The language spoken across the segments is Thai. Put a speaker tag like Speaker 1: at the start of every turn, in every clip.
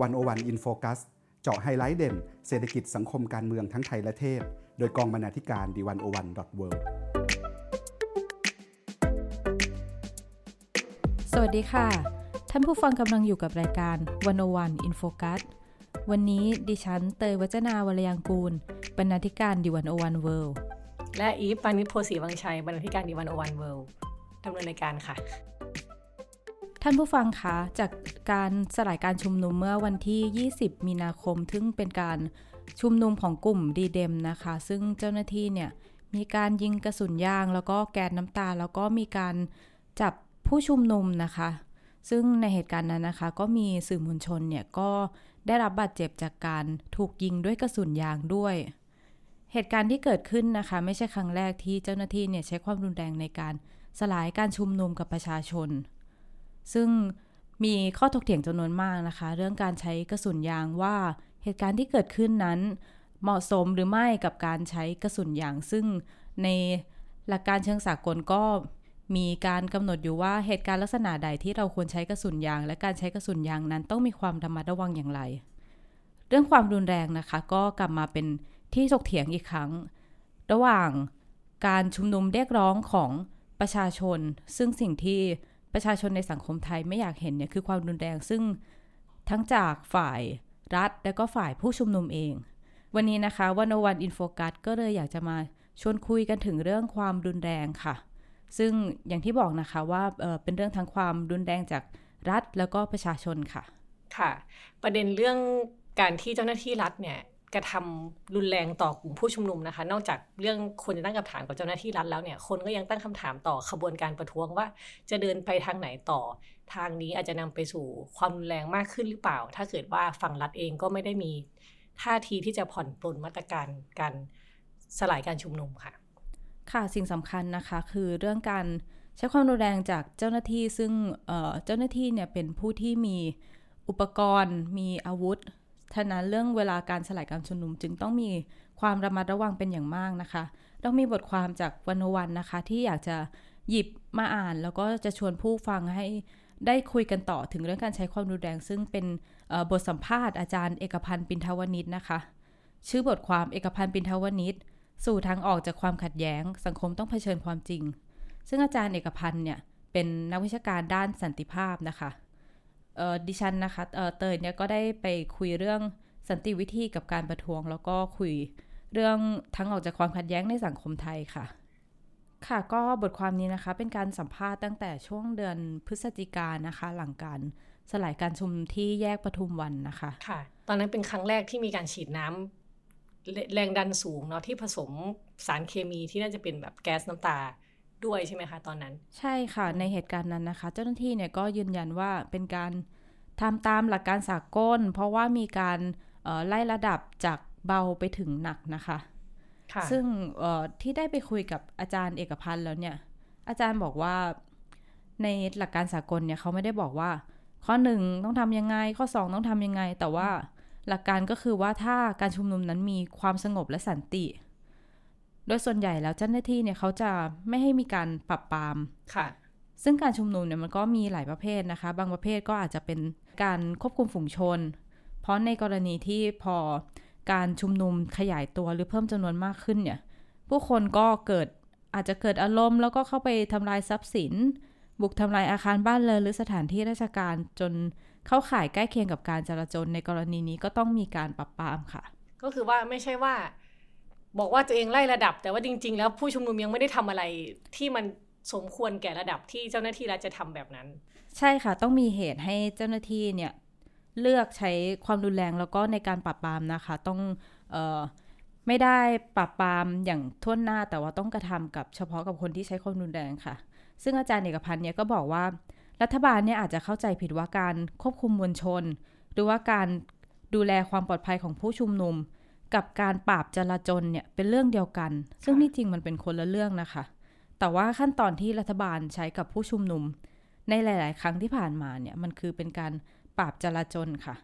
Speaker 1: 101 In Focus เจาะไฮไลท์เด่น เศรษฐกิจสังคมการเมืองทั้งไทยและเทศ โดยกองบรรณาธิการดีวันโอวันดอทเวิ
Speaker 2: สวัสดีค่ะ ท่านผู้ฟังกำลังอยู่กับรายการ101 In Focus วันนี้ดิฉันเตยวัจนาวรยังกูล บรรณาธิการ The101.world
Speaker 3: และอีฟปานิโพสีวังชัย บรรณาธิการ The101.world ดำเนินรายการค่ะ
Speaker 2: ท่านผู้ฟังคะจากการสลายการชุมนุมเมื่อวันที่ 20 มีนาคมซึ่งเป็นการชุมนุมของกลุ่มดีเดมนะคะ ซึ่งเจ้าหน้าที่เนี่ยมีการยิงกระสุนยาง แล้วก็แก๊สน้ำตา แล้วก็มีการจับผู้ชุมนุมนะคะ ซึ่งในเหตุการณ์นั้นนะคะ ก็มีสื่อมวลชนเนี่ยก็ได้รับบาดเจ็บจากการถูกยิงด้วยกระสุนยางด้วย เหตุการณ์ที่เกิดขึ้นนะคะ ไม่ใช่ครั้งแรกที่เจ้าหน้าที่เนี่ยใช้ความรุนแรงในการสลายการชุมนุมกับประชาชน ซึ่งมีข้อถกเถียงจำนวนมากนะคะ เรื่องการใช้กระสุนยางว่าเหตุการณ์ที่เกิดขึ้นนั้น เหมาะสมหรือไม่กับการใช้กระสุนยาง ซึ่งในหลักการเชิงสากลก็มีการกำหนดอยู่ว่าเหตุการณ์ลักษณะใดที่เราควรใช้กระสุนยาง และการใช้กระสุนยางนั้นต้องมีความระมัดระวังอย่างไร เรื่องความรุนแรงนะคะ ก็กลับมาเป็นที่ถกเถียงอีกครั้ง ระหว่างการชุมนุมเรียกร้องของประชาชน ซึ่งสิ่งที่ ประชาชนในสังคมไทยไม่อยากเห็นเนี่ยคือความรุนแรงซึ่งทั้งจากฝ่ายรัฐ และก็ฝ่ายผู้ชุมนุมเอง วันนี้นะคะวันวันอินโฟกัสก็เลยอยากจะมาชวนคุยกันถึงเรื่องความรุนแรงค่ะ ซึ่งอย่างที่บอกนะคะว่าเเป็นเรื่องทั้งความรุนแรงจากรัฐแล้วก็ประชาชนค่ะ
Speaker 3: ค่ะ ประเด็นเรื่องการที่เจ้าหน้าที่รัฐเนี่ย กระทำรุนแรงต่อกลุ่มผู้ชุมนุมนะคะ นอกจากเรื่องคนจะตั้งคำถามกับเจ้าหน้าที่รัฐแล้วเนี่ย คนก็ยังตั้งคำถามต่อขบวนการประท้วงว่า จะเดินไปทางไหนต่อ ทางนี้อาจจะนำไปสู่ความรุนแรงมากขึ้นหรือเปล่า ถ้าเกิดว่าฝั่งรัฐเองก็ไม่ได้มีท่าทีที่จะผ่อนปลนมาตรการการสลายการชุมนุมค่ะ
Speaker 2: ค่ะสิ่งสำคัญนะคะคือเรื่องการใช้ความรุนแรงจากเจ้าหน้าที่ซึ่งเจ้าหน้าที่เนี่ยเป็นผู้ที่มีอุปกรณ์มีอาวุธ ฉะนั้นเรื่องเวลาการสลายการชุมนุมจึงต้องมีความระมัดระวังเป็นอย่างมากนะคะต้องมีบทความจากวันวันนะคะ ที่อยากจะหยิบมาอ่าน แล้วก็จะชวนผู้ฟังให้ได้คุยกันต่อถึงเรื่องการใช้ความรุนแรง ซึ่งเป็นบทสัมภาษณ์อาจารย์เอกพันธ์ปินทวนิชนะคะ ชื่อบทความเอกพันธ์ปินทวนิชสู่ทางออกจากความขัดแย้ง สังคมต้องเผชิญความจริง ซึ่งอาจารย์เอกพันธ์เนี่ยเป็นนักวิชาการด้านสันติภาพนะคะ ดิฉันนะคะเตยเนี่ยก็ได้ไปคุยเรื่องสันติวิธีกับการประท้วง แล้วก็คุยเรื่องทั้งออกจากความขัดแย้งในสังคมไทยค่ะ ค่ะก็บทความนี้นะคะ เป็นการสัมภาษณ์ตั้งแต่ช่วงเดือนพฤศจิกานะคะ หลังการสลายการชุมที่แยกปทุมวันนะคะ
Speaker 3: ค่ะ ตอนนั้นเป็นครั้งแรกที่มีการฉีดน้ำแรงดันสูงเนาะที่ผสมสารเคมีที่น่าจะเป็นแบบแก๊สน้ำตา ด้วยใช่ไหมคะตอนนั้น
Speaker 2: ใช่ค่ะในเหตุการณ์นั้นนะคะ เจ้าหน้าที่เนี่ยก็ยืนยันว่าเป็นการทำตามหลักการสากล เพราะว่ามีการไล่ระดับจากเบาไปถึงหนักนะคะคะซึ่งที่ได้ไปคุยกับอาจารย์เอกพันธ์แล้วเนี่ย อาจารย์บอกว่าในหลักการสากลเนี่ยเขาไม่ได้บอกว่า ข้อหนึ่งต้องทำยังไง ข้อสองต้องทำยังไง แต่ว่าหลักการก็คือว่าถ้าการชุมนุมนั้นมีความสงบและสันติ โดยส่วนใหญ่แล้วเจ้าหน้าที่เนี่ยเขาจะไม่ให้มีการปรับปราม
Speaker 3: ค่ะ
Speaker 2: ซึ่งการชุมนุมเนี่ยมันก็มีหลายประเภทนะคะ บางประเภทก็อาจจะเป็นการควบคุมฝูงชน เพราะในกรณีที่พอการชุมนุมขยายตัวหรือเพิ่มจำนวนมากขึ้นเนี่ย ผู้คนก็เกิดอาจจะเกิดอารมณ์แล้วก็เข้าไปทำลายทรัพย์สิน บุกทำลายอาคารบ้านเรือนหรือสถานที่ราชการจนเข้าข่ายใกล้เคียงกับการจราจรในกรณีนี้ก็ต้องมีการปรับปรามค่ะ
Speaker 3: ก็คือว่าไม่ใช่ว่า บอกว่าตัวเองไล่ระดับ แต่ว่าจริง ๆ แล้วผู้ชุมนุมยังไม่ได้ทำอะไรที่มันสมควรแก่ระดับที่เจ้าหน้าที่รัฐจะทำแบบนั้น
Speaker 2: ใช่ค่ะ ต้องมีเหตุให้เจ้าหน้าที่เนี่ยเลือกใช้ความรุนแรงแล้วก็ในการปราบปรามนะคะ ต้องออไม่ได้ปราบปรามอย่างท่วนหน้าแต่ว่าต้องกระทำกับเฉพาะกับคนที่ใช้ความรุนแรงค่ะ ซึ่งอาจารย์เอกพันธ์เนี่ยก็บอกว่ารัฐบาลเนี่ยอาจจะเข้าใจผิดว่าการควบคุมมวลชน หรือว่าการดูแลความปลอดภัยของผู้ชุมนุม กับการปราบจลาจลเนี่ยเป็นเรื่องเดียวกัน ซึ่งที่จริงมันเป็นคนละเรื่องนะคะ แต่ว่าขั้นตอนที่รัฐบาลใช้กับผู้ชุมนุม ในหลาย ๆ ครั้งที่ผ่านมาเนี่ยมันคือเป็นการปราบจลาจลค่ะ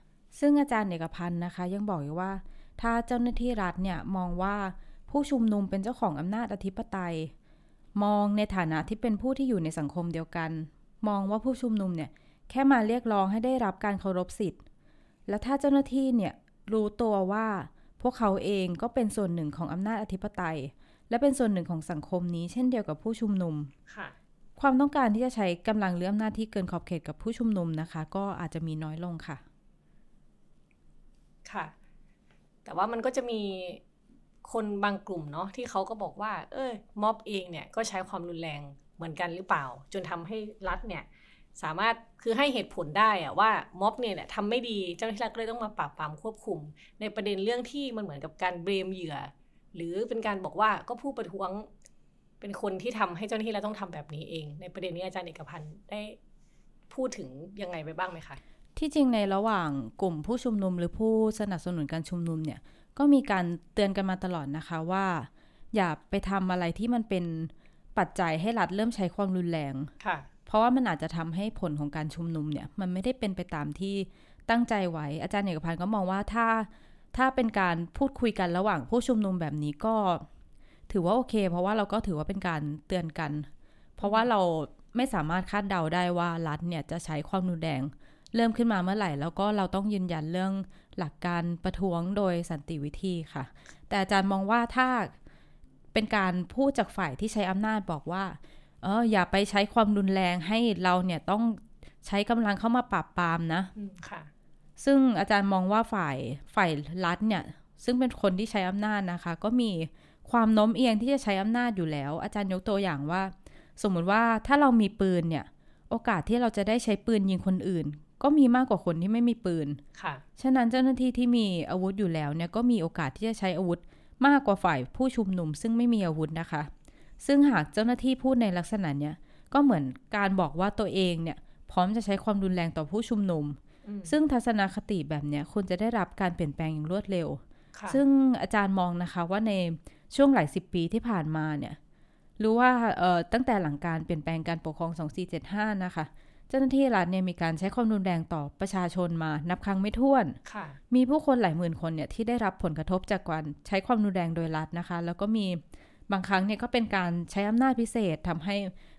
Speaker 2: ซึ่งอาจารย์เอกพันธ์นะคะ ยังบอกอีกว่า ถ้าเจ้าหน้าที่รัฐเนี่ยมองว่าผู้ชุมนุมเป็นเจ้าของอำนาจอธิปไตย มองในฐานะที่เป็นผู้ที่อยู่ในสังคมเดียวกัน มองว่าผู้ชุมนุมเนี่ยแค่มาเรียกร้องให้ได้รับการเคารพสิทธิ์ และถ้าเจ้าหน้าที่เนี่ยรู้ตัวว่า พวกเขาเองก็เป็นส่วนหนึ่งของอำนาจอธิปไตย และเป็นส่วนหนึ่งของสังคมนี้เช่นเดียวกับผู้ชุมนุม
Speaker 3: ค่ะ
Speaker 2: ความต้องการที่จะใช้กำลังหรืออำนาจที่เกินขอบเขตกับผู้ชุมนุมนะคะ ก็อาจจะมีน้อยลงค่ะ
Speaker 3: ค่ะ แต่ว่ามันก็จะมีคนบางกลุ่มเนาะที่เขาก็บอกว่า เออม็อบเองเนี่ยก็ใช้ความรุนแรงเหมือนกันหรือเปล่า จนทำให้รัฐเนี่ย สามารถคือให้เหตุผลได้อะว่าม็อบเนี่ยแหละทำไม่ดีเจ้าหน้าที่รัฐก็เลยต้องมาปราบปรามควบคุม ในประเด็นเรื่องที่มันเหมือนกับการเบรมเหยื่อ หรือเป็นการบอกว่าก็ผู้ประท้วงเป็นคนที่ทำให้เจ้าหน้าที่รัฐต้องทำแบบนี้เอง ในประเด็นนี้อาจารย์เอกพันธ์ได้พูดถึงยังไงไปบ้างไหมคะ
Speaker 2: ที่จริงในระหว่างกลุ่มผู้ชุมนุมหรือผู้สนับสนุนการชุมนุมเนี่ยก็มีการเตือนกันมาตลอดนะคะว่า อย่าไปทำอะไรที่มันเป็นปัจจัยให้รัฐเริ่มใช้ความรุนแรง
Speaker 3: ค่ะ
Speaker 2: เพราะว่ามันอาจจะทำให้ผลของการชุมนุมเนี่ยมันไม่ได้เป็นไปตามที่ตั้งใจไว้อาจารย์เอกพันธ์ก็มองว่าถ้าถ้าเป็นการพูดคุยกันระหว่างผู้ชุมนุมแบบนี้ก็ ถือว่าโอเค เพราะว่าเราก็ถือว่าเป็นการเตือนกัน เพราะว่าเราไม่สามารถคาดเดาได้ว่ารัฐเนี่ยจะใช้ความรุนแรงเริ่มขึ้นมาเมื่อไหร่ แล้วก็เราต้องยืนยันเรื่องหลักการประท้วงโดยสันติวิธีค่ะ แต่อาจารย์มองว่าถ้าเป็นการพูดจากฝ่ายที่ใช้อำนาจบอกว่า เอออย่าไปใช้ความรุนแรงให้เราเนี่ยต้องใช้กำลังเข้ามาปราบปรามนะ
Speaker 3: อืมค่ะ
Speaker 2: ซึ่งอาจารย์มองว่าฝ่ายฝ่ายรัฐเนี่ย ซึ่งเป็นคนที่ใช้อำนาจนะคะ ก็มีความโน้มเอียงที่จะใช้อำนาจอยู่แล้ว อาจารย์ยกตัวอย่างว่า สมมุติว่าถ้าเรามีปืนเนี่ย โอกาสที่เราจะได้ใช้ปืนยิงคนอื่น ก็มีมากกว่าคนที่ไม่มีปืน
Speaker 3: ค่ะ
Speaker 2: ฉะนั้นเจ้าหน้าที่ที่มีอาวุธอยู่แล้วเนี่ยก็มีโอกาสที่จะใช้อาวุธมากกว่าฝ่ายผู้ชุมนุม ซึ่งไม่มีอาวุธนะคะ ซึ่งหากเจ้าหน้าที่พูดในลักษณะเนี้ยก็เหมือนการบอกว่าตัวเองเนี่ย พร้อมจะใช้ความรุนแรงต่อผู้ชุมนุม
Speaker 3: อืม
Speaker 2: ซึ่งทัศนคติแบบเนี้ยควรจะได้รับการเปลี่ยนแปลงอย่างรวดเร็ว
Speaker 3: ค่ะ
Speaker 2: ซึ่งอาจารย์มองนะคะว่าในช่วงหลายสิบปีที่ผ่านมาเนี่ยรู้ว่าเอ่อตั้งแต่หลังการเปลี่ยนแปลงการปกครอง 2475 นะคะ เจ้าหน้าที่รัฐเนี่ยมีการใช้ความรุนแรงต่อประชาชนมานับครั้งไม่ถ้วน
Speaker 3: ค่ะ
Speaker 2: มีผู้คนหลายหมื่นคนเนี่ยที่ได้รับผลกระทบจากการใช้ความรุนแรงโดยรัฐนะคะ แล้วก็มี บางครั้งเนี่ยก็เป็นการใช้อำนาจพิเศษทำให้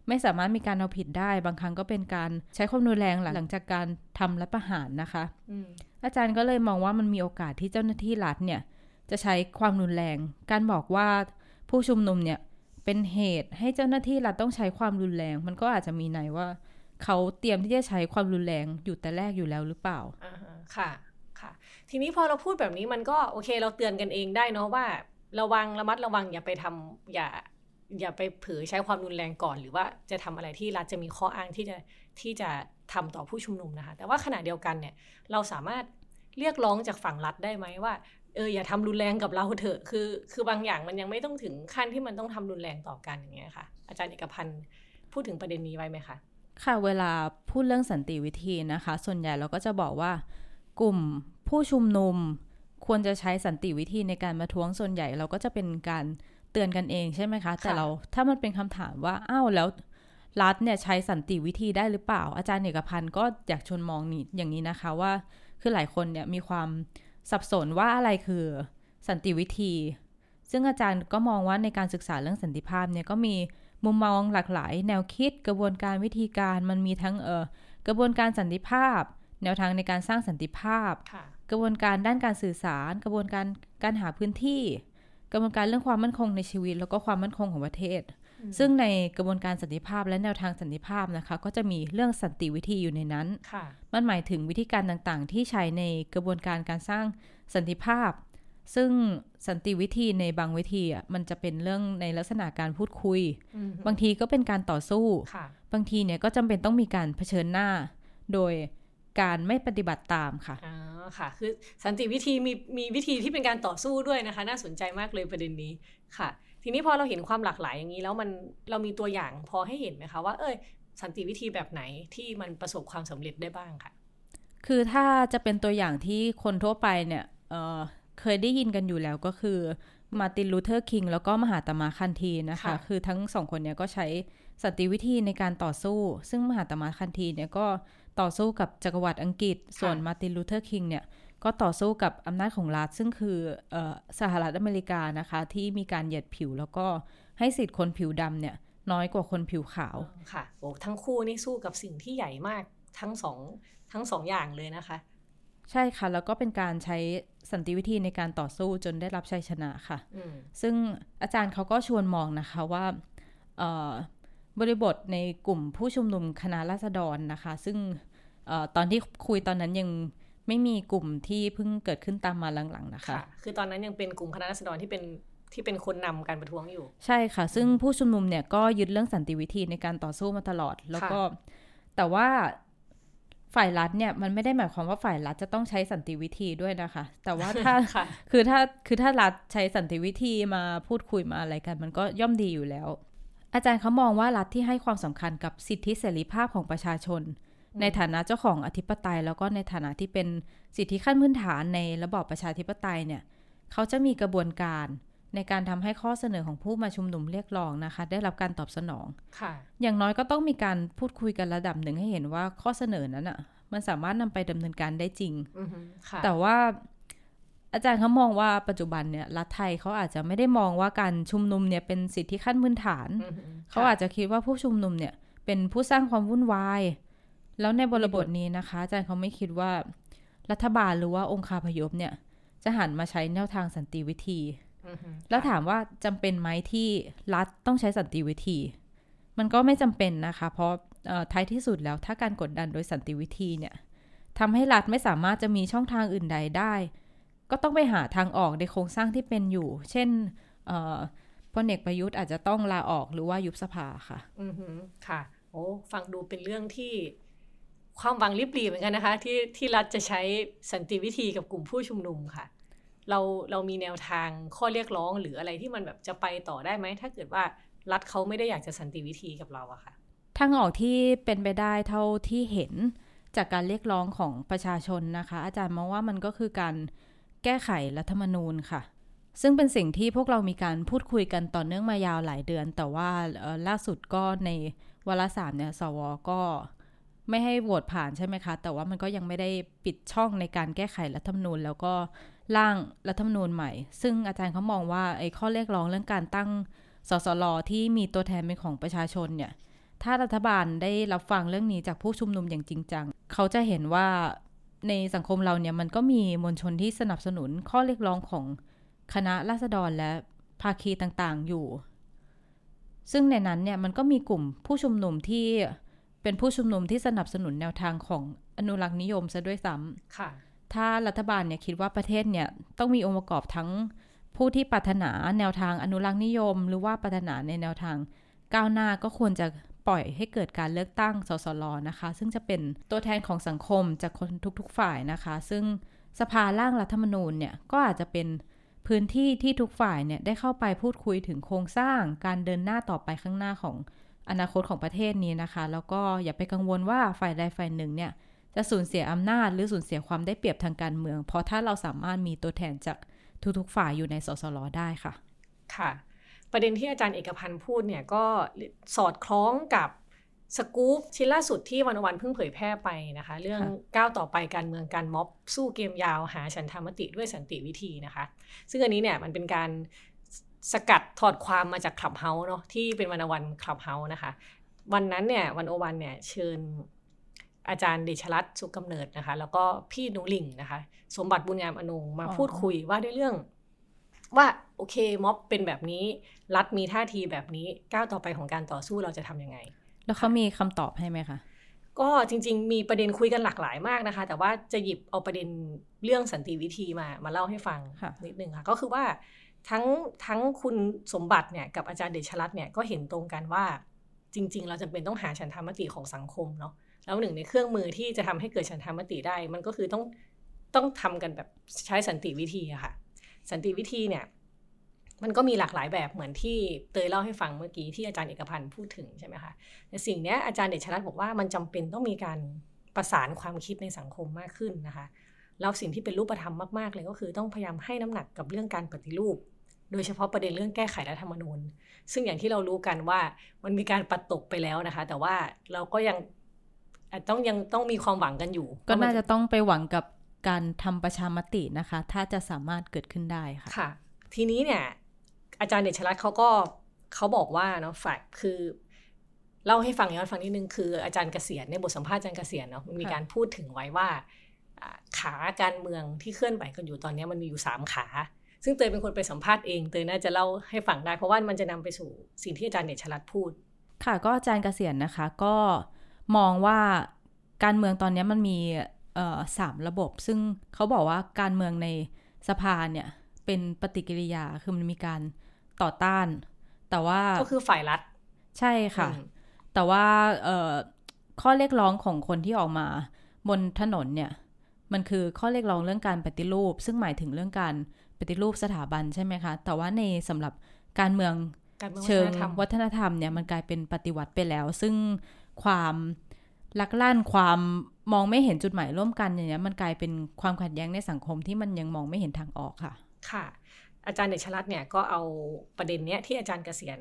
Speaker 2: ไม่สามารถมีการเอาผิดได้ บางครั้งก็เป็นการใช้ความรุนแรงหลังจากการทำรัฐประหารนะคะ
Speaker 3: อืม
Speaker 2: อาจารย์ก็เลยมองว่ามันมีโอกาสที่เจ้าหน้าที่รัฐเนี่ยจะใช้ความรุนแรง การบอกว่าผู้ชุมนุมเนี่ยเป็นเหตุให้เจ้าหน้าที่รัฐต้องใช้ความรุนแรง มันก็อาจจะมีในว่า เขาเตรียมที่จะใช้ความรุนแรงอยู่แต่แรกอยู่แล้วหรือเปล่า
Speaker 3: อ่าฮะค่ะค่ะ ทีนี้พอเราพูดแบบนี้มันก็โอเคเราเตือนกันเองได้เนาะว่า ระวังระมัดระวังอย่าไปทำอย่าอย่าไปเผยใช้ความรุนแรงก่อน หรือว่าจะทำอะไรที่รัฐจะมีข้ออ้างที่จะที่จะทำต่อผู้ชุมนุมนะคะ แต่ว่าขณะเดียวกันเนี่ยเราสามารถเรียกร้องจากฝั่งรัฐได้ไหมว่าเอออย่าทำรุนแรงกับเราเถอะคือคือบางอย่างมันยังไม่ต้องถึงขั้นที่มันต้องทำรุนแรงต่อกันอย่างเงี้ยค่ะ อาจารย์เอกพันธ์พูดถึงประเด็นนี้ไว้ไหมคะ
Speaker 2: ค่ะเวลาพูดเรื่องสันติวิธีนะคะ ส่วนใหญ่เราก็จะบอกว่ากลุ่มผู้ชุมนุม ควรจะใช้สันติวิธีในการมาท้วงส่วนใหญ่เราก็จะเป็นการเตือนกันเองใช่ไหมคะ แต่เราถ้ามันเป็นคำถามว่าอ้าวแล้วรัฐเนี่ยใช้สันติวิธีได้หรือเปล่า อาจารย์เอกพันธ์ก็อยากชวนมองนี่อย่างนี้นะคะว่า คือหลายคนเนี่ยมีความสับสนว่าอะไรคือสันติวิธี ซึ่งอาจารย์ก็มองว่าในการศึกษาเรื่องสันติภาพเนี่ยก็มีมุมมองหลากหลาย แนวคิดกระบวนการวิธีการมันมีทั้งเออกระบวนการสันติภาพ แนวทางในการสร้างสันติภาพ
Speaker 3: ค่ะ
Speaker 2: กระบวนการด้านการสื่อสาร กระบวนการการหาพื้นที่ กระบวนการเรื่องความมั่นคงในชีวิต แล้วก็ความมั่นคงของประเทศ
Speaker 3: อืม
Speaker 2: ซึ่งในกระบวนการสันติภาพและแนวทางสันติภาพนะคะ ก็จะมีเรื่องสันติวิธีอยู่ในนั้น
Speaker 3: ค่ะ
Speaker 2: มันหมายถึงวิธีการต่างๆ ที่ใช้ในกระบวนการการสร้างสันติภาพ ซึ่งสันติวิธีในบางวิธีอะมันจะเป็นเรื่องในลักษณะการพูดคุย
Speaker 3: อืม
Speaker 2: บางทีก็เป็นการต่อสู้
Speaker 3: ค่ะ
Speaker 2: บางทีเนี่ยก็จำเป็นต้องมีการเผชิญหน้า โดย การไม่ปฏิบัติตามค่ะ
Speaker 3: อ๋อค่ะ คือสันติวิธีมีมีวิธีที่เป็นการต่อสู้ด้วยนะคะ น่าสนใจมากเลยประเด็นนี้ค่ะ ทีนี้พอเราเห็นความหลากหลายอย่างนี้แล้วมันเรามีตัวอย่างพอให้เห็นไหมคะว่าเอ้ยสันติวิธีแบบไหนที่มันประสบความสำเร็จได้บ้างค่ะ
Speaker 2: คือถ้าจะเป็นตัวอย่างที่คนทั่วไปเนี่ยเอ่อเคยได้ยินกันอยู่แล้วก็คือมาร์ตินลูเทอร์คิงแล้วก็มหาตมะคันธีนะคะ
Speaker 3: ค่ะ
Speaker 2: คือทั้งสองคนเนี่ยก็ใช้ สันติวิธีในการต่อสู้ ซึ่งมหาตมะคันธีเนี่ยก็ต่อสู้กับจักรวรรดิอังกฤษ ส่วนมาร์ตินลูเทอร์คิงเนี่ยก็ต่อสู้กับอำนาจของรัฐซึ่งคือเออสหรัฐอเมริกานะคะ ที่มีการเหยียดผิวแล้วก็ให้สิทธิ์คนผิวดำเนี่ยน้อยกว่าคนผิวขาว
Speaker 3: ค่ะโอ้ทั้งคู่นี่สู้กับสิ่งที่ใหญ่มากทั้งสองทั้งสองอย่างเลยนะคะ
Speaker 2: ใช่ค่ะ แล้วก็เป็นการใช้สันติวิธีในการต่อสู้จนได้รับชัยชนะค่ะ ซึ่งอาจารย์เขาก็ชวนมองนะคะว่า บริบทในกลุ่มผู้ชุมนุมคณะราษฎรนะคะ ซึ่งอตอนที่คุยตอนนั้นยังไม่มีกลุ่มที่เพิ่งเกิดขึ้นตามมาหลังๆนะคะคะ
Speaker 3: คือตอนนั้นยังเป็นกลุ่มคณะราษฎรที่เป็นที่เป็นคนนำการประท้วงอยู่
Speaker 2: ใช่ค่ะ ซึ่งผู้ชุมนุมเนี่ยก็ยึดเรื่องสันติวิธีในการต่อสู้มาตลอด แล้วก็แต่ว่าฝ่ายรัฐเนี่ยมันไม่ได้หมายความว่าฝ่ายรัฐจะต้องใช้สันติวิธีด้วยนะคะ แต่ว่าถ้าคือถ้าคือถ้ารัฐใช้สันติวิธีมาพูดคุยมาอะไรกัน มันก็ย่อมดีอยู่แล้ว อาจารย์เขามองว่ารัฐที่ให้ความสำคัญกับสิทธิเสรีภาพของประชาชน ในฐานะเจ้าของอธิปไตย แล้วก็ในฐานะที่เป็นสิทธิขั้นพื้นฐานในระบอบประชาธิปไตยเนี่ยเขาจะมีกระบวนการในการทำให้ข้อเสนอของผู้มาชุมนุมเรียกร้องนะคะ ได้รับการตอบสนอง
Speaker 3: ค่ะ
Speaker 2: อย่างน้อยก็ต้องมีการพูดคุยกันระดับหนึ่งให้เห็นว่าข้อเสนอนั้นอะ่ะมันสามารถนำไปดำเนินการได้จริง แต่ว่า อาจารย์เขามองว่าปัจจุบันเนี่ยรัฐไทยเขาอาจจะไม่ได้มองว่าการชุมนุมเนี่ยเป็นสิทธิขั้นพื้นฐาน เขาอาจจะคิดว่าผู้ชุมนุมเนี่ยเป็นผู้สร้างความวุ่นวาย แล้วในบริบทนี้นะคะ อาจารย์เขาไม่คิดว่า รัฐบาลหรือว่าองค์คาพยพเนี่ย จะหันมาใช้แนวทางสันติวิธี แล้วถามว่าจำเป็นไหมที่รัฐต้องใช้สันติวิธี มันก็ไม่จำเป็นนะคะ เพราะท้ายที่สุดแล้วถ้าการกดดันโดยสันติวิธีเนี่ยทำให้รัฐไม่สามารถจะมีช่องทางอื่นใดได้ ก็ต้องไปหาทางออกในโครงสร้างที่เป็นอยู่ เช่นพลเอกประยุทธ์อาจจะต้องลาออกหรือว่ายุบสภาค่ะ
Speaker 3: อือค่ะ โอ้ฟังดูเป็นเรื่องที่ความหวังริบหรี่เหมือนกันนะคะ ที่ที่รัฐจะใช้สันติวิธีกับกลุ่มผู้ชุมนุมค่ะ เราเรามีแนวทางข้อเรียกร้องหรืออะไรที่มันแบบจะไปต่อได้ไหม ถ้าเกิดว่ารัฐเขาไม่ได้อยากจะสันติวิธีกับเราอะค่ะ
Speaker 2: ทางออกที่เป็นไปได้เท่าที่เห็นจากการเรียกร้องของประชาชนนะคะ อาจารย์มองว่ามันก็คือการ แก้ไขรัฐธรรมนูญค่ะ ซึ่งเป็นสิ่งที่พวกเรามีการพูดคุยกันต่อเนื่องมายาวหลายเดือน แต่ว่าล่าสุดก็ในวาระสามเนี่ยสวก็ไม่ให้โหวตผ่านใช่ไหมคะ แต่ว่ามันก็ยังไม่ได้ปิดช่องในการแก้ไขรัฐธรรมนูญ แล้วก็ร่างรัฐธรรมนูญใหม่ ซึ่งอาจารย์เขามองว่าไอ้ข้อเรียกร้องเรื่องการตั้งสสรที่มีตัวแทนเป็นของประชาชนเนี่ย ถ้ารัฐบาลได้รับฟังเรื่องนี้จากผู้ชุมนุมอย่างจริงจัง เขาจะเห็นว่า ในสังคมเราเนี่ยมันก็มีมวลชนที่สนับสนุนข้อเรียกร้องของคณะราษฎรและภาคีต่างๆอยู่ ซึ่งในนั้นเนี่ยมันก็มีกลุ่มผู้ชุมนุมที่เป็นผู้ชุมนุมที่สนับสนุนแนวทางของอนุรักษ์นิยมซะด้วยซ้ำ
Speaker 3: ค่ะ
Speaker 2: ถ้ารัฐบาลเนี่ยคิดว่าประเทศเนี่ยต้องมีองค์ประกอบทั้งผู้ที่ปรารถนาแนวทางอนุรักษ์นิยม หรือว่าปรารถนาในแนวทางก้าวหน้าก็ควรจะ ปล่อยให้เกิดการเลือกตั้งสสรนะคะ ซึ่งจะเป็นตัวแทนของสังคมจากคนทุกๆฝ่ายนะคะ ซึ่งสภาร่างรัฐธรรมนูญเนี่ยก็อาจจะเป็นพื้นที่ที่ทุกฝ่ายเนี่ยได้เข้าไปพูดคุยถึงโครงสร้างการเดินหน้าต่อไปข้างหน้าของอนาคตของประเทศนี้นะคะ แล้วก็อย่าไปกังวลว่าฝ่ายใดฝ่ายหนึ่งเนี่ยจะสูญเสียอำนาจหรือสูญเสียความได้เปรียบทางการเมือง เพราะถ้าเราสามารถมีตัวแทนจากทุกๆฝ่ายอยู่ในสสรได้ค่ะ
Speaker 3: ค่ะ ประเด็นที่อาจารย์เอกพันธ์พูดเนี่ยก็สอดคล้องกับสกู๊ปชิ้นล่าสุดที่วันวันเพิ่งเผยแพร่ไปนะคะ เรื่องก้าวต่อไปการเมืองการม็อบสู้เกมยาวหาฉันธรรมติด้วยสันติวิธีนะคะ ซึ่งอันนี้เนี่ยมันเป็นการสกัดถอดความมาจากคลับเฮาส์เนาะที่เป็นวันวันคลับเฮาส์นะคะ วันนั้นเนี่ยวันโอวันเนี่ยเชิญอาจารย์เดชรัตน์สุกำเนิดนะคะ แล้วก็พี่นุลิงนะคะ สมบัติบุญงามอนงมาพูดคุยว่าด้วยเรื่อง ว่าโอเคม็อบเป็นแบบนี้ รัฐมีท่าทีแบบนี้ก้าวต่อไปของการต่อสู้เราจะทํำยังไง
Speaker 2: แล้วเขามีคำตอบให้ไหมคะ
Speaker 3: ก็จริง ๆ มีประเด็นคุยกันหลากหลายมากนะคะ แต่ว่าจะหยิบเอาประเด็นเรื่องสันติวิธีมามาเล่าให้ฟังนิดนึงค่ะ ก็คือว่าทั้งทั้งคุณสมบัติเนี่ยกับอาจารย์เดชรัตน์เนี่ยก็เห็นตรงกันว่า จริง ๆ เราจำเป็นต้องหาฉันธรรมติของสังคมเนาะแล้วหนึ่งในเครื่องมือที่จะทำให้เกิดฉันทามติได้ มันก็คือต้องต้องทำกันแบบใช้สันติวิธีอะค่ะ สันติวิธีเนี่ยมันก็มีหลากหลายแบบเหมือนที่เตยเล่าให้ฟังเมื่อกี้ที่อาจารย์เอกพันธ์พูดถึงใช่ไหมคะแต่สิ่งนี้อาจารย์เดชรัตน์บอกว่ามันจำเป็นต้องมีการประสานความคิดในสังคมมากขึ้นนะคะแล้วสิ่งที่เป็นรูปธรรมมากๆเลยก็คือต้องพยายามให้น้ำหนักกับเรื่องการปฏิรูป โดยเฉพาะประเด็นเรื่องแก้ไขรัฐธรรมนูญ ซึ่งอย่างที่เรารู้กันว่ามันมีการปัดตกไปแล้วนะคะ แต่ว่าเราก็ยังต้องยังต้องมีความหวังกันอยู่
Speaker 2: ก็น่าจะต้องไปหวังกับ การทำประชามตินะคะ ถ้าจะสามารถเกิดขึ้นได้ค่ะ
Speaker 3: ค่ะ ทีนี้เนี่ย อาจารย์เดชรัตน์เขาก็เขาบอกว่าเนาะฝ่ายคือเล่าให้ฟังย้อนฟังนิดนึงคืออาจารย์เกษียณในบทสัมภาษณ์อาจารย์เกษียณเนาะมันมีการพูดถึงไว้ว่าขาการเมืองที่เคลื่อนไหวกันอยู่ตอนนี้มันมีอยู่สามขา ซึ่งเตยเป็นคนไปสัมภาษณ์เองเตยน่าจะเล่าให้ฟังได้ เพราะว่ามันจะนำไปสู่สิ่งที่อาจารย์เนชลัดพูด
Speaker 2: ค่ะก็อาจารย์เกษียณนะคะก็มองว่าการเมืองตอนนี้มันมี สามระบบ ซึ่งเขาบอกว่าการเมืองในสภาเนี่ย เป็นปฏิกิริยาคือมันมีการต่อต้าน แต่ว่า
Speaker 3: ก็คือฝ่ายรัฐ
Speaker 2: ใช่ค่ะ แต่ว่าข้อเรียกร้องของคนที่ออกมาบนถนนเนี่ย มันคือข้อเรียกร้องเรื่องการปฏิรูป ซึ่งหมายถึงเรื่องการปฏิรูปสถาบันใช่ไหมคะ แต่ว่าในสำหรับการเมืองเชิงวัฒนธรรมเนี่ยมันกลายเป็นปฏิวัติไปแล้ว ซึ่งความ ลักลั่นความมองไม่เห็นจุดหมายร่วมกันอย่างเงี้ยมันกลายเป็นความขัดแย้งในสังคมที่มันยังมองไม่เห็นทางออกค่ะ
Speaker 3: ค่ะ อาจารย์เดชรัตน์เนี่ยก็เอาประเด็นเนี้ยที่อาจารย์เกษียณ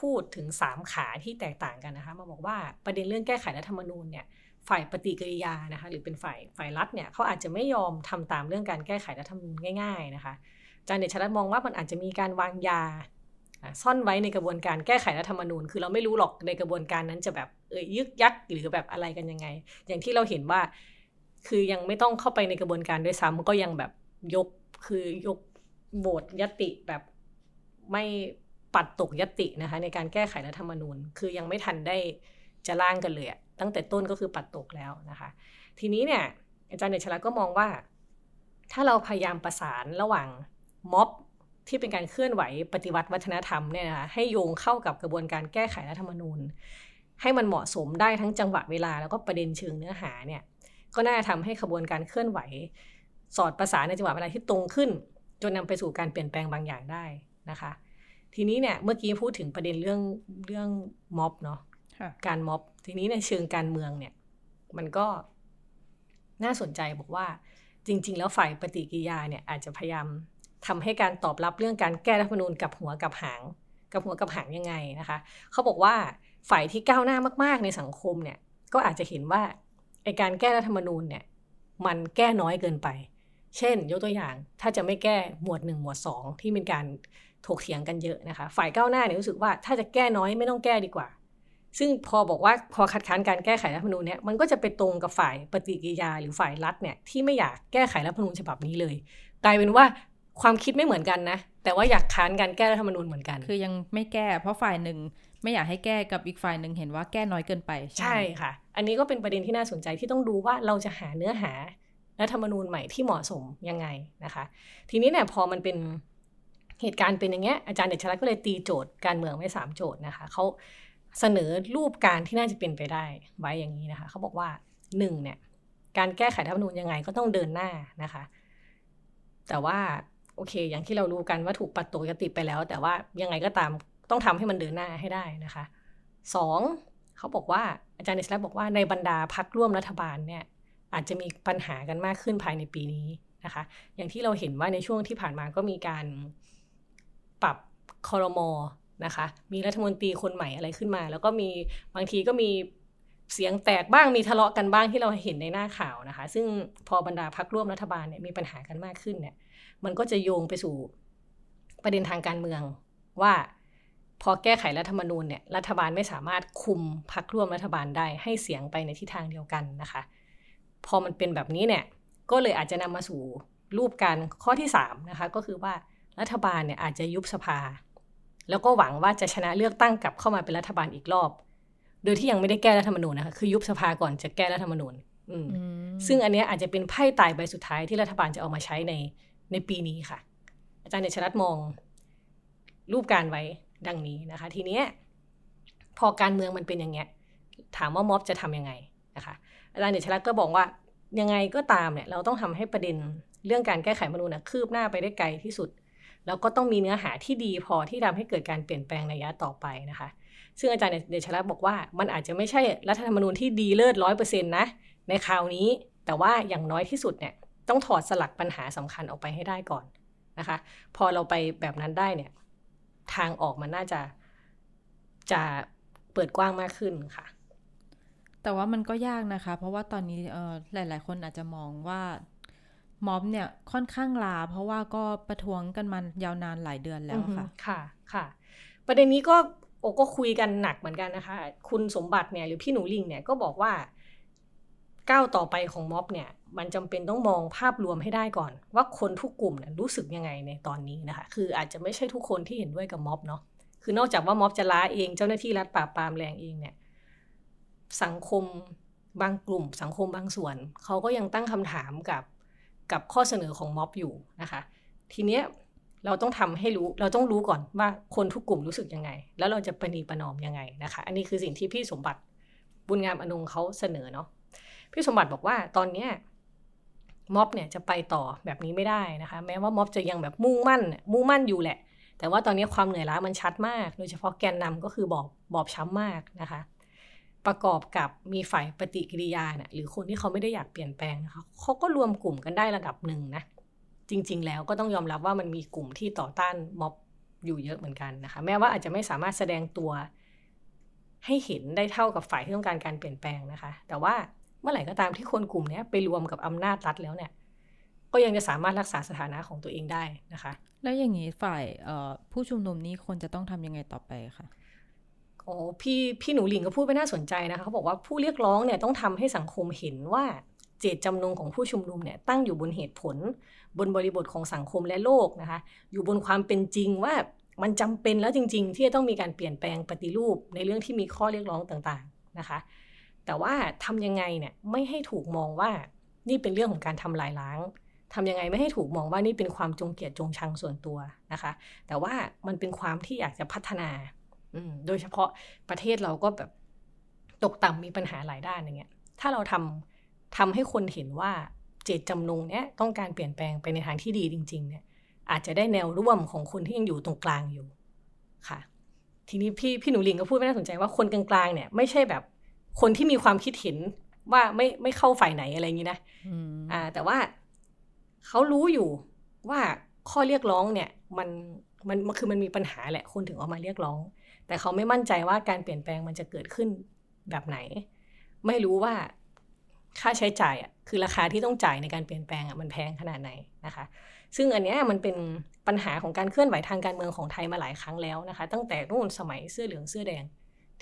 Speaker 3: พูดถึงสามขาที่แตกต่างกันนะคะ มาบอกว่าประเด็นเรื่องแก้ไขรัฐธรรมนูญเนี่ยฝ่ายปฏิกิริยานะคะหรือเป็นฝ่ายฝ่ายรัฐเนี่ยเขาอาจจะไม่ยอมทำตามเรื่องการแก้ไขรัฐธรรมนูญง่ายๆนะคะอาจารย์เดชรัตน์มองว่ามันอาจจะมีการวางยาซ่อนไว้ในกระบวนการแก้ไขรัฐธรรมนูญ คือเราไม่รู้หรอกในกระบวนการนั้นจะแบบ เอ่ยยึกยักหรือแบบอะไรกันยังไง อย่างที่เราเห็นว่า คือยังไม่ต้องเข้าไปในกระบวนการด้วยซ้ำก็ยังแบบยกคือยกโหวตยติแบบไม่ปัดตกยตินะคะ ในการแก้ไขรัฐธรรมนูญ คือยังไม่ทันได้จะร่างกันเลยตั้งแต่ต้นก็คือปัดตกแล้วนะคะ ทีนี้เนี่ย อาจารย์เดชลัก็มองว่า ถ้าเราพยายามประสานระหว่างม็อบที่เป็นการเคลื่อนไหวปฏิวัติวัฒนธรรมเนี่ยนะคะให้โยงเข้ากับกระบวนการแก้ไขรัฐธรรมนูญ ให้มันเหมาะสมได้ทั้งจังหวะเวลาแล้วก็ประเด็นเชิงเนื้อหาเนี่ยก็น่าจะทำให้กระบวนการเคลื่อนไหว สอดประสานในจังหวะเวลาที่ตรงขึ้น จนนำไปสู่การเปลี่ยนแปลงบางอย่างได้นะคะ ทีนี้เนี่ยเมื่อกี้พูดถึงประเด็นเรื่องเรื่องม็อบเนาะการม็อบ ทีนี้ในเชิงการเมืองเนี่ย มันก็น่าสนใจบอกว่าจริง ๆ แล้วฝ่ายปฏิกิริยาเนี่ยอาจจะพยายามทำให้การตอบรับเรื่องการแก้รัฐธรรมนูญกับหัวกับหาง กับหัวกับหางยังไงนะคะ เขาบอกว่า ฝ่ายที่ก้าวหน้ามาก ๆ ในสังคมเนี่ย ก็อาจจะเห็นว่าไอการแก้รัฐธรรมนูญเนี่ย มันแก้น้อยเกินไป เช่น ยกตัวอย่างถ้าจะไม่แก้หมวดหนึ่งหมวดสองที่เป็นการถกเถียงกันเยอะนะคะ ฝ่ายก้าวหน้าเนี่ยรู้สึกว่าถ้าจะแก้น้อยไม่ต้องแก้ดีกว่า ซึ่งพอบอกว่าพอคัดค้านการแก้ไขรัฐธรรมนูญเนี่ยมันก็จะไปตรงกับฝ่ายปฏิกิริยาหรือฝ่ายรัฐเนี่ยที่ไม่อยากแก้ไขรัฐธรรมนูญฉบับนี้เลย กลายเป็นว่าความคิดไม่เหมือนกันนะ แต่ว่าอยากค้านการแก้รัฐธรรมนูญเหมือนกัน
Speaker 2: คือยังไม่แก้ เพราะฝ่ายหนึ่ง ไม่อยากให้แก้กับอีกฝ่ายหนึ่งเห็นว่าแก้น้อยเกินไป
Speaker 3: ใช่ค่ะ อันนี้ก็เป็นประเด็นที่น่าสนใจที่ต้องดูว่าเราจะหาเนื้อหารัฐธรรมนูญใหม่ที่เหมาะสมยังไงนะคะ ทีนี้เนี่ยพอมันเป็นเหตุการณ์เป็นอย่างเงี้ยอาจารย์เดชรัตน์ก็เลยตีโจทย์การเมืองไว้สามโจทย์นะคะเขาเสนอรูปการที่น่าจะเป็นไปได้ไว้อย่างนี้นะคะเขาบอกว่าหนึ่งเนี่ยการแก้ไขรัฐธรรมนูญยังไงก็ต้องเดินหน้านะคะ แต่ว่าโอเค อย่างที่เรารู้กันว่าถูกปัดตกยติไปแล้ว แต่ว่ายังไงก็ตาม ต้องทำให้มันเดินหน้าให้ได้นะคะสองเขาบอกว่าอาจารย์เนสแลบอกว่าในบรรดาพักร่วมรัฐบาลเนี่ยอาจจะมีปัญหากันมากขึ้นภายในปีนี้นะคะ อย่างที่เราเห็นว่าในช่วงที่ผ่านมาก็มีการปรับคอรมอนะคะ มีรัฐมนตรีคนใหม่อะไรขึ้นมา แล้วก็มีบางทีก็มีเสียงแตกบ้างมีทะเลาะกันบ้างที่เราเห็นในหน้าข่าวนะคะ ซึ่งพอบรรดาพักร่วมรัฐบาลเนี่ยมีปัญหากันมากขึ้นเนี่ย มันก็จะโยงไปสู่ประเด็นทางการเมืองว่า พอแก้ไขรัฐธรรมนูญเนี่ยรัฐบาลไม่สามารถคุมพักร่วมรัฐบาลได้ให้เสียงไปในทิศทางเดียวกันนะคะ พอมันเป็นแบบนี้เนี่ยก็เลยอาจจะนำมาสู่รูปการข้อที่3นะคะก็คือว่ารัฐบาลเนี่ยอาจจะยุบสภา แล้วก็หวังว่าจะชนะเลือกตั้งกลับเข้ามาเป็นรัฐบาลอีกรอบ โดยที่ยังไม่ได้แก้รัฐธรรมนูญนะคะคือยุบสภาก่อนจะแก้รัฐธรรมนูญซึ่งอันนี้อาจจะเป็นไพ่ตายใบสุดท้ายที่รัฐบาลจะเอามาใช้ในในปีนี้ค่ะ อาจารย์เดชรัตมองรูปการไว้ ดังนี้นะคะ ทีนี้พอการเมืองมันเป็นอย่างเงี้ยถามว่าม็อบจะทํำยังไงนะคะอาจารย์เดชรัตก็บอกว่ายังไงก็ตามเนี่ยเราต้องทำให้ประเด็นเรื่องการแก้ไขมนูญนะคืบหน้าไปได้ไกลที่สุด แล้วก็ต้องมีเนื้อหาที่ดีพอที่ทำให้เกิดการเปลี่ยนแปลงในระยะต่อไปนะคะ ซึ่งอาจารย์เดชรัตบอกว่ามันอาจจะไม่ใช่รัฐธรรมนูญที่ดีเลิศร้อยเปอร์เซ็นต์นะในคราวนี้ แต่ว่าอย่างน้อยที่สุดเนี่ยต้องถอดสลักปัญหาสำคัญออกไปให้ได้ก่อนนะคะ พอเราไปแบบนั้นได้เนี่ย ทางออกมันน่าจะจะเปิดกว้างมากขึ้นค่ะ
Speaker 2: แต่ว่ามันก็ยากนะคะ เพราะว่าตอนนี้เออหลาย ๆ คนอาจจะมองว่าม็อบเนี่ยค่อนข้างลา เพราะว่าก็ประท้วงกันมายาวนานหลายเดือนแล้วค่ะ
Speaker 3: ค่ะค่ะ ประเด็นนี้ก็โอก็คุยกันหนักเหมือนกันนะคะ คุณสมบัติเนี่ยหรือพี่หนูลิงเนี่ยก็บอกว่าก้าวต่อไปของม็อบเนี่ย มันจำเป็นต้องมองภาพรวมให้ได้ก่อน ว่าคนทุกกลุ่มเนี่ยรู้สึกยังไงในตอนนี้นะคะ คืออาจจะไม่ใช่ทุกคนที่เห็นด้วยกับม็อบเนาะคือนอกจากว่าม็อบจะล้าเองเจ้าหน้าที่รัฐปราบปรามแรงเองเนี่ย สังคมบางกลุ่ม สังคมบางส่วนเขาก็ยังตั้งคำถามกับกับข้อเสนอของม็อบอยู่นะคะ ทีเนี้ยเราต้องทำให้รู้เราต้องรู้ก่อนว่าคนทุกกลุ่มรู้สึกยังไง แล้วเราจะประนีประนอมยังไงนะคะ อันนี้คือสิ่งที่พี่สมบัติบุญงามอนงเขาเสนอเนาะพี่สมบัติบอกว่าตอนเนี้ย ม็อบเนี่ยจะไปต่อแบบนี้ไม่ได้นะคะ แม้ว่าม็อบจะยังแบบมุ่งมั่น มุ่งมั่นอยู่แหละ แต่ว่าตอนนี้ความเหนื่อยล้ามันชัดมาก โดยเฉพาะแกนนำก็คือบอบบอบช้ำมากนะคะ ประกอบกับมีฝ่ายปฏิกิริยาเนี่ยหรือคนที่เขาไม่ได้อยากเปลี่ยนแปลงนะคะเขาก็รวมกลุ่มกันได้ระดับหนึ่งนะจริง ๆ แล้วก็ต้องยอมรับว่ามันมีกลุ่มที่ต่อต้านม็อบอยู่เยอะเหมือนกันนะคะ แม้ว่าอาจจะไม่สามารถแสดงตัวให้เห็นได้เท่ากับฝ่ายที่ต้องการการเปลี่ยนแปลงนะคะ แต่ว่า เมื่อไหร่ก็ตามที่คนกลุ่มนี้ไปรวมกับอำนาจรัฐแล้วเนี่ย ก็ยังจะสามารถรักษาสถานะของตัวเองได้นะคะ
Speaker 2: แล้วอย่างนี้ฝ่ายผู้ชุมนุมนี้คนจะต้องทำยังไงต่อไปคะ
Speaker 3: โอ้พี่พี่หนูหลิงก็พูดไปน่าสนใจนะคะเขาบอกว่าผู้เรียกร้องเนี่ยต้องทำให้สังคมเห็นว่าเจตจำนงของผู้ชุมนุมเนี่ยตั้งอยู่บนเหตุผล บนบริบทของสังคมและโลกนะคะ อยู่บนความเป็นจริงว่ามันจำเป็นแล้วจริง ๆ ที่จะต้องมีการเปลี่ยนแปลงปฏิรูปในเรื่องที่มีข้อเรียกร้องต่างๆนะคะ แต่ว่าทำยังไงเนี่ยไม่ให้ถูกมองว่านี่เป็นเรื่องของการทำลายล้างทำยังไงไม่ให้ถูกมองว่านี่เป็นความจงเกลียดจงชังส่วนตัวนะคะ แต่ว่ามันเป็นความที่อยากจะพัฒนาโดยเฉพาะประเทศเราก็แบบตกต่ำมีปัญหาหลายด้านอย่างเงี้ย ถ้าเราทำทำให้คนเห็นว่าเจตจำนงเนี้ยต้องการเปลี่ยนแปลงไปในทางที่ดีจริง ๆ เนี่ย อาจจะได้แนวร่วมของคนที่ยังอยู่ตรงกลางอยู่ค่ะ ทีนี้พี่พี่หนูลิงก็พูดไม่น่าสนใจว่าคนกลางๆเนี่ยไม่ใช่แบบ คนที่มีความคิดเห็นว่าไม่ไม่เข้าฝ่ายไหนอะไรอย่างนี้นะอ่า แต่ว่าเขารู้อยู่ว่าข้อเรียกร้องเนี่ยมันมันคือมันมีปัญหาแหละคนถึงออกมาเรียกร้อง แต่เขาไม่มั่นใจว่าการเปลี่ยนแปลงมันจะเกิดขึ้นแบบไหน ไม่รู้ว่าค่าใช้จ่ายอะคือราคาที่ต้องจ่ายในการเปลี่ยนแปลงอะมันแพงขนาดไหนนะคะ ซึ่งอันนี้มันเป็นปัญหาของการเคลื่อนไหวทางการเมืองของไทยมาหลายครั้งแล้วนะคะ ตั้งแต่นู่นสมัยเสื้อเหลืองเสื้อแดง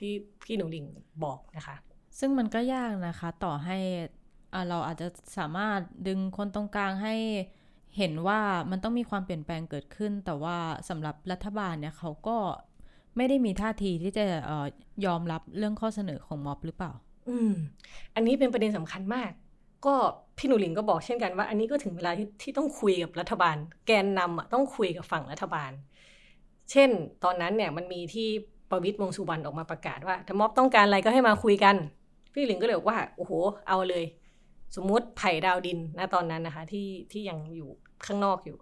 Speaker 3: ที่พี่หนูลิงบอกนะคะ
Speaker 2: ซึ่งมันก็ยากนะคะ ต่อให้เราอาจจะสามารถดึงคนตรงกลางให้เห็นว่ามันต้องมีความเปลี่ยนแปลงเกิดขึ้น แต่ว่าสำหรับรัฐบาลเนี่ยเขาก็ไม่ได้มีท่าทีที่จะยอมรับเรื่องข้อเสนอของม็อบหรือเปล่า
Speaker 3: อืม อันนี้เป็นประเด็นสำคัญมาก ก็พี่หนูหลิงก็บอกเช่นกันว่า อันนี้ก็ถึงเวลาที่ที่ต้องคุยกับรัฐบาล แกนนำอะต้องคุยกับฝั่งรัฐบาล เช่น ตอนนั้นเนี่ยมันมีที่ ประวิตรวงสุวรรณออกมาประกาศว่าถ้าม็อบต้องการอะไรก็ให้มาคุยกัน พี่หลิงก็เลยบอกว่าโอ้โห เอาเลย สมมุติไผ่ดาวดินนะตอนนั้นนะคะ ที่ที่ยังอยู่ข้างนอกอยู่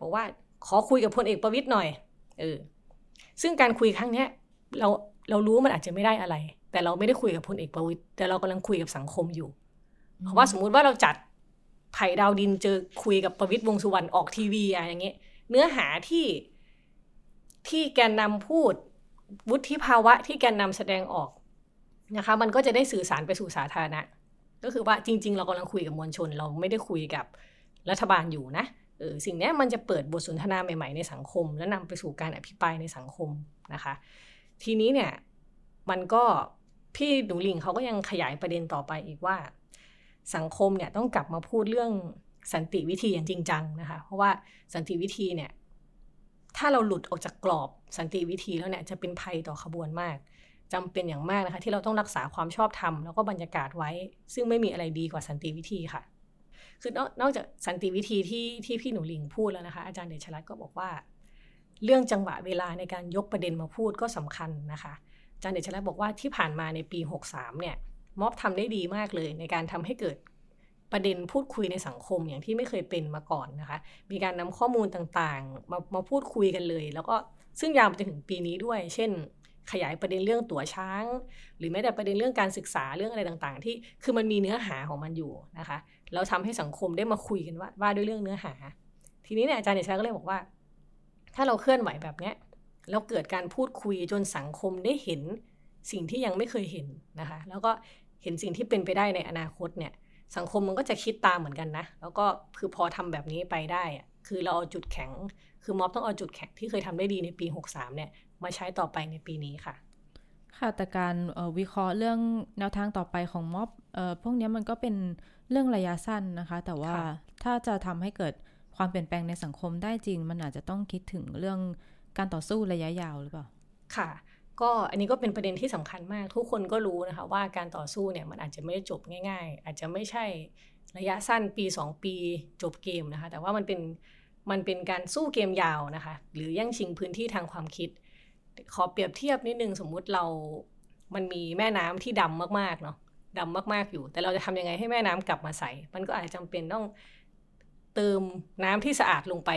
Speaker 3: บอกว่าขอคุยกับพลเอกประวิตรหน่อยเออซึ่งการคุยครั้งเนี้ยเราเรารู้มันอาจจะไม่ได้อะไร แต่เราไม่ได้คุยกับพลเอกประวิตรแต่เรากำลังคุยกับสังคมอยู่เพราะว่าสมมุติว่าเราจัดไผ่ดาวดินเจอคุยกับประวิตรวงสุวรรณออกทีวีอะไรอย่างเงี้ยเนื้อหาที่ที่แกนนำพูด วุฒิภาวะที่แกนนำแสดงออกนะคะ มันก็จะได้สื่อสารไปสู่สาธารณะ ก็คือว่าจริง ๆ เรากำลังคุยกับมวลชน เราไม่ได้คุยกับรัฐบาลอยู่นะเออสิ่งนี้มันจะเปิดบทสนทนาใหม่ๆในสังคม และนำไปสู่การอภิปรายในสังคมนะคะ ทีนี้เนี่ยมันก็พี่หนูลิงเขาก็ยังขยายประเด็นต่อไปอีกว่า สังคมเนี่ยต้องกลับมาพูดเรื่องสันติวิธีอย่างจริงจังนะคะ เพราะว่าสันติวิธีเนี่ย ถ้าเราหลุดออกจากกรอบสันติวิธีแล้วเนี่ยจะเป็นภัยต่อขบวนมากจำเป็นอย่างมากนะคะ ที่เราต้องรักษาความชอบธรรมแล้วก็บรรยากาศไว้ ซึ่งไม่มีอะไรดีกว่าสันติวิธีค่ะ คือนอนอกจากสันติวิธีที่ที่พี่หนูลิงพูดแล้วนะคะ อาจารย์เดชรัตน์ก็บอกว่า เรื่องจังหวะเวลาในการยกประเด็นมาพูดก็สำคัญนะคะอาจารย์เดชรัตน์บอกว่าที่ผ่านมาในปี 63เนี่ยม็อบทำได้ดีมากเลยในการทำให้เกิด ประเด็นพูดคุยในสังคมอย่างที่ไม่เคยเป็นมาก่อนนะคะ มีการนำข้อมูลต่างๆ มามาพูดคุยกันเลย แล้วก็ซึ่งยาวไปจนถึงปีนี้ด้วย เช่น ขยายประเด็นเรื่องตั๋วช้าง หรือแม้แต่ประเด็นเรื่องการศึกษาเรื่องอะไรต่างๆ ที่คือมันมีเนื้อหาของมันอยู่นะคะแล้วทำให้สังคมได้มาคุยกันว่าว่าด้วยเรื่องเนื้อหา ทีนี้เนี่ยอาจารย์เดชาก็เลยบอกว่า ถ้าเราเคลื่อนไหวแบบเนี้ยแล้วเกิดการพูดคุยจนสังคมได้เห็นสิ่งที่ยังไม่เคยเห็นนะคะ แล้วก็เห็นสิ่งที่เป็นไปได้ในอนาคตเนี่ย สังคมมันก็จะคิดตามเหมือนกันนะ แล้วก็คือพอทำแบบนี้ไปได้อะคือเราเอาจุดแข็ง คือม็อบต้องเอาจุดแข็งที่เคยทำได้ดีในปี 63 เนี่ย มาใช้ต่อไปในปีนี้ค่ะ
Speaker 2: ค่ะ แต่การวิเคราะห์เรื่องแนวทางต่อไปของม็อบพวกนี้มันก็เป็นเรื่องระยะสั้นนะคะ แต่ว่าถ้าจะทำให้เกิดความเปลี่ยนแปลงในสังคมได้จริง มันอาจจะต้องคิดถึงเรื่องการต่อสู้ระยะยาวหรือเปล่า
Speaker 3: ค่ะ ก็อันนี้ก็เป็นประเด็นที่สำคัญมากทุกคนก็รู้นะคะว่าการต่อสู้เนี่ยมันอาจจะไม่ได้จบง่าย ๆ อาจจะไม่ใช่ระยะสั้นปี 2 ปีจบเกมนะคะ แต่ว่ามันเป็นมันเป็นการสู้เกมยาวนะคะ หรือแย่งชิงพื้นที่ทางความคิด ขอเปรียบเทียบนิดนึงสมมุติเรา มันมีแม่น้ำที่ดำมากๆเนาะดำมากๆอยู่ แต่เราจะทำยังไงให้แม่น้ำกลับมาใส มันก็อาจจะจำเป็นต้องเติมน้ำที่สะอาดลงไป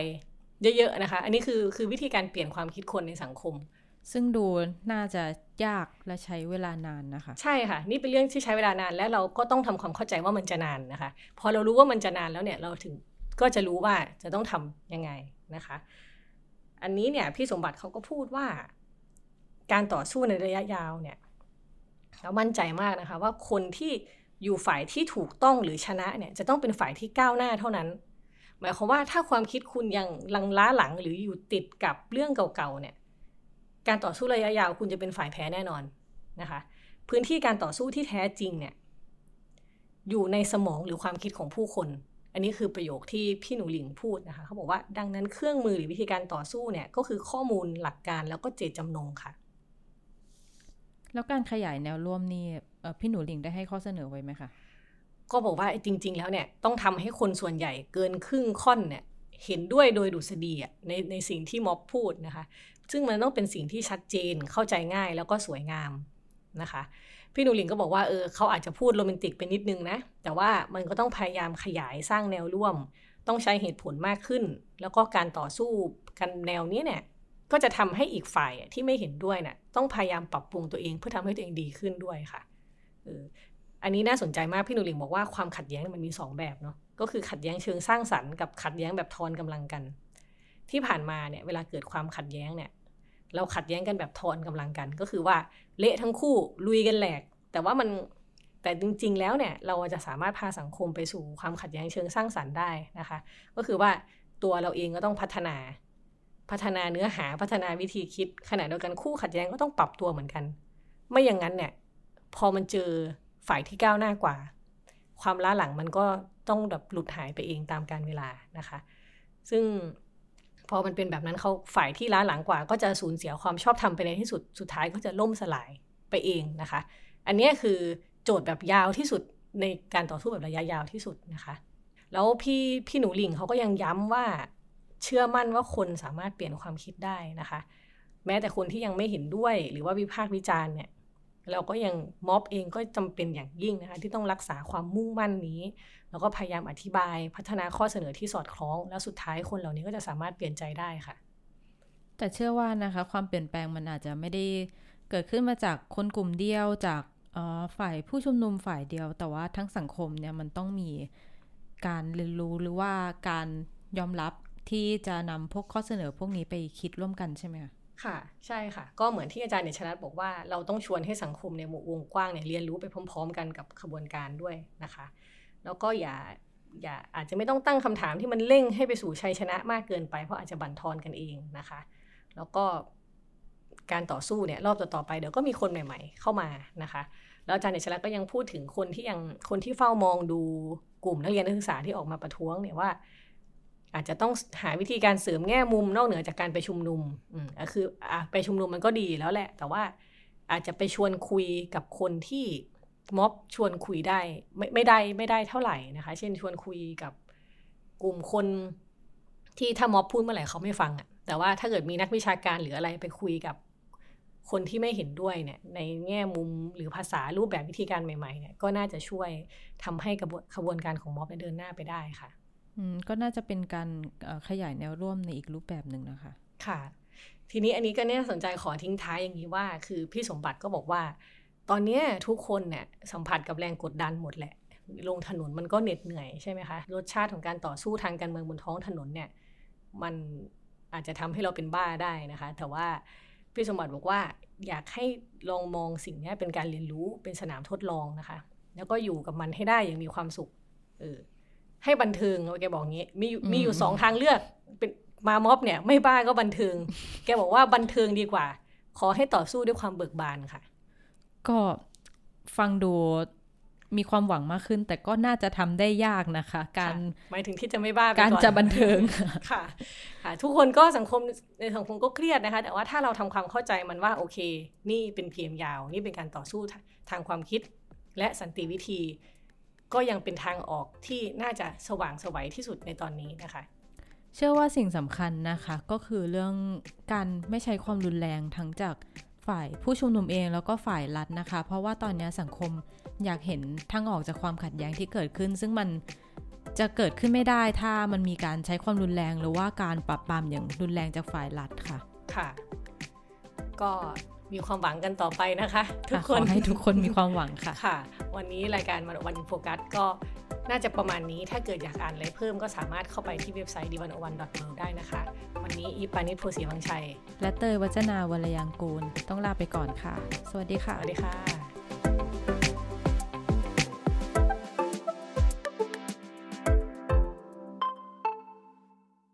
Speaker 3: เยอะๆนะคะ อันนี้คือคือวิธีการเปลี่ยนความคิดคนในสังคม
Speaker 2: ซึ่งดูน่าจะยากและใช้เวลานานนะคะ
Speaker 3: ใช่ค่ะ นี่เป็นเรื่องที่ใช้เวลานาน และเราก็ต้องทำความเข้าใจว่ามันจะนานนะคะ พอเรารู้ว่ามันจะนานแล้วเนี่ยเราถึงก็จะรู้ว่าจะต้องทํำยังไงนะคะ อันนี้เนี่ยพี่สมบัติเขาก็พูดว่า การต่อสู้ในระยะยาวเนี่ยเรามั่นใจมากนะคะ ว่าคนที่อยู่ฝ่ายที่ถูกต้องหรือชนะเนี่ยจะต้องเป็นฝ่ายที่ก้าวหน้าเท่านั้น หมายความว่าถ้าความคิดคุณยังลังล้าหลังหรืออยู่ติดกับเรื่องเก่าๆเนี่ย การต่อสู้ระยะยาวคุณจะเป็นฝ่ายแพ้แน่นอนนะคะ พื้นที่การต่อสู้ที่แท้จริงเนี่ยอยู่ในสมองหรือความคิดของผู้คน อันนี้คือประโยคที่พี่หนูหลิงพูดนะคะเขาบอกว่าดังนั้นเครื่องมือหรือวิธีการต่อสู้เนี่ยก็คือข้อมูลหลักการแล้วก็เจตจำนงค่ะ
Speaker 2: แล้วการขยายแนวร่วมนี่พี่หนูหลิงได้ให้ข้อเสนอไว้ไหมคะ
Speaker 3: ก็บอกว่าจริง ๆ แล้วเนี่ยต้องทำให้คนส่วนใหญ่เกินครึ่งค่อนเนี่ยเห็นด้วยโดยดุษฎีอะในในสิ่งที่ม็อบพูดนะคะ ซึ่งมันต้องเป็นสิ่งที่ชัดเจนเข้าใจง่ายแล้วก็สวยงามนะคะ พี่นูลิงก็บอกว่าเออเขาอาจจะพูดโรแมนติกไปนิดนึงนะ แต่ว่ามันก็ต้องพยายามขยายสร้างแนวร่วม ต้องใช้เหตุผลมากขึ้น แล้วก็การต่อสู้กันแนวนี้เนี่ยก็จะทำให้อีกฝ่ายที่ไม่เห็นด้วยนะ่ะต้องพยายามปรับปรุงตัวเองเพื่อทำให้ตัวเองดีขึ้นด้วยค่ะเอออันนี้น่าสนใจมากพี่นุลิงบอกว่าความขัดแย้งมันมีสองแบบเนาะก็คือขัดแย้งเชิงสร้างสรรค์กับขัดแย้งแบบทอนกำลังกัน ที่ผ่านมาเนี่ยเวลาเกิดความขัดแย้งเนี่ย เราขัดแย้งกันแบบทอนกำลังกัน ก็คือว่าเละทั้งคู่ลุยกันแหลก แต่ว่ามันแต่จริง ๆ แล้วเนี่ยเราจะสามารถพาสังคมไปสู่ความขัดแย้งเชิงสร้างสรรค์ได้นะคะ ก็คือว่าตัวเราเองก็ต้องพัฒนา พัฒนาเนื้อหาพัฒนาวิธีคิดขณะเดียวกันคู่ขัดแย้งก็ต้องปรับตัวเหมือนกัน ไม่อย่างนั้นเนี่ยพอมันเจอฝ่ายที่ก้าวหน้ากว่า ความล้าหลังมันก็ต้องแบบหลุดหายไปเองตามการเวลานะคะ ซึ่ง พอมันเป็นแบบนั้นเขาฝ่ายที่ล้าหลังกว่า ก็จะสูญเสียความชอบธรรมไปในที่สุดสุดท้ายก็จะล่มสลายไปเองนะคะ อันนี้คือโจทย์แบบยาวที่สุดในการต่อสู้แบบระยะยาวที่สุดนะคะ แล้วพี่พี่หนูหลิงเขาก็ยังย้ำว่าเชื่อมั่นว่าคนสามารถเปลี่ยนความคิดได้นะคะ แม้แต่คนที่ยังไม่เห็นด้วยหรือว่าวิพากษ์วิจารณ์เนี่ย เราก็ยังม็อบเองก็จำเป็นอย่างยิ่งนะคะที่ต้องรักษาความมุ่งมั่นนี้ แล้วก็พยายามอธิบายพัฒนาข้อเสนอที่สอดคล้อง แล้วสุดท้ายคนเหล่านี้ก็จะสามารถเปลี่ยนใจได้ค่ะ
Speaker 2: แต่เชื่อว่านะคะ ความเปลี่ยนแปลงมันอาจจะไม่ได้เกิดขึ้นมาจากคนกลุ่มเดียวจากฝ่ายผู้ชุมนุมฝ่ายเดียว แต่ว่าทั้งสังคมเนี่ยมันต้องมีการเรียนรู้หรือว่าการยอมรับที่จะนำพวกข้อเสนอพวกนี้ไปคิดร่วมกันใช่ไหมคะ
Speaker 3: ค่ะใช่ค่ะ ก็เหมือนที่อาจารย์เนชนัทบอกว่าเราต้องชวนให้สังคมในวงกว้างเนี่ยเรียนรู้ไปพร้อม ๆ กันกับขบวนการด้วยนะคะ แล้วก็อย่าอย่าอาจจะไม่ต้องตั้งคำถามที่มันเร่งให้ไปสู่ชัยชนะมากเกินไป เพราะอาจจะบั่นทอนกันเองนะคะ แล้วก็การต่อสู้เนี่ยรอบต่อๆไปเดี๋ยวก็มีคนใหม่ ๆ เข้ามานะคะ แล้วอาจารย์เนชนัทก็ยังพูดถึงคนที่ยังคนที่เฝ้ามองดูกลุ่มนักเรียนนักศึกษาที่ออกมาประท้วงเนี่ยว่า อาจจะต้องหาวิธีการเสริมแง่มุมนอกเหนือจากการไปชุมนุมอืมคืออะไปชุมนุมมันก็ดีแล้วแหละ แต่ว่าอาจจะไปชวนคุยกับคนที่ม็อบชวนคุยได้ไม่ไม่ได้ไม่ได้เท่าไหร่นะคะ เช่นชวนคุยกับกลุ่มคนที่ถ้าม็อบพูดเมื่อไหร่เขาไม่ฟังอะ่ะ แต่ว่าถ้าเกิดมีนักวิชาการหรืออะไรไปคุยกับคนที่ไม่เห็นด้วยเนี่ยในแง่มุมหรือภาษารูปแบบวิธีการใหม่ๆเนี่ยก็น่าจะช่วยทำให้กระบวนขบวนการของม็อบเดินหน้าไปได้ค่ะ
Speaker 2: ก็น่าจะเป็นการขยายแนวร่วมในอีกรูปแบบหนึ่งนะคะ
Speaker 3: ค่ะ ทีนี้อันนี้ก็น่าสนใจขอทิ้งท้ายอย่างนี้ว่า คือพี่สมบัติก็บอกว่า ตอนนี้ทุกคนเนี่ยสัมผัสกับแรงกดดันหมดแหละ ลงถนนมันก็เหน็ดเหนื่อยใช่ไหมคะรสชาติของการต่อสู้ทางการเมืองบนท้องถนนเนี่ย มันอาจจะทำให้เราเป็นบ้าได้นะคะ แต่ว่าพี่สมบัติบอกว่าอยากให้ลองมองสิ่งนี้เป็นการเรียนรู้เป็นสนามทดลองนะคะ แล้วก็อยู่กับมันให้ได้อย่างมีความสุขเออ ให้บันเทิงแกบอกงี้ มีมีอยู่สองทางเลือกเป็นมาม็อบเนี่ย ไม่บ้าก็บันเทิง แกบอกว่าบันเทิงดีกว่า ขอให้ต่อสู้ด้วยความเบิกบานค่ะ
Speaker 2: ก็ฟังดูมีความหวังมากขึ้น แต่ก็น่าจะทำได้ยากนะคะ การ
Speaker 3: หมายถึงที่จะไม่บ้าไป
Speaker 2: การ
Speaker 3: อน
Speaker 2: จะบันเทิง
Speaker 3: ค่ะค่ะ ทุกคนก็สังคมในสังคมก็เครียดนะคะ แต่ว่าถ้าเราทำความเข้าใจมันว่าโอเค นี่เป็นเพียงยาว นี่เป็นการต่อสู้ทางความคิดและสันติวิธี ก็ยังเป็นทางออกที่น่าจะสว่างสวัยที่สุดในตอนนี้นะคะ
Speaker 2: เชื่อว่าสิ่งสำคัญนะคะก็คือเรื่องการไม่ใช้ความรุนแรงทั้งจากฝ่ายผู้ชุมนุมเองแล้วก็ฝ่ายรัฐนะคะ เพราะว่าตอนนี้สังคมอยากเห็นทางออกจากความขัดแย้งที่เกิดขึ้น ซึ่งมันจะเกิดขึ้นไม่ได้ถ้ามันมีการใช้ความรุนแรงหรือว่าการปรับปรามอย่างรุนแรงจากฝ่ายรัฐค่ะ
Speaker 3: ค่ะ ก็ มีความหวังกันต่อไปนะคะ ทุก
Speaker 2: ค่ะ
Speaker 3: ค
Speaker 2: ขอนให้ทุกคนมีความหวังค่ะ
Speaker 3: ค่ะ วันนี้รายการวันโฟกัสก็น่าจะประมาณนี้ถ้าเกิดอยากอ่านอะไรเพิ่มก็สามารถเข้าไปที่เว็บไซต์ d 1 0 1 w o r l d ได้นะคะ วันนี้อีปานิชโพสีวังชัย
Speaker 2: และเตยวัจนาวรยางกูล ต้องลาไปก่อนค่ะ สวัสดีค่ะ
Speaker 3: สวัสดีค่ะ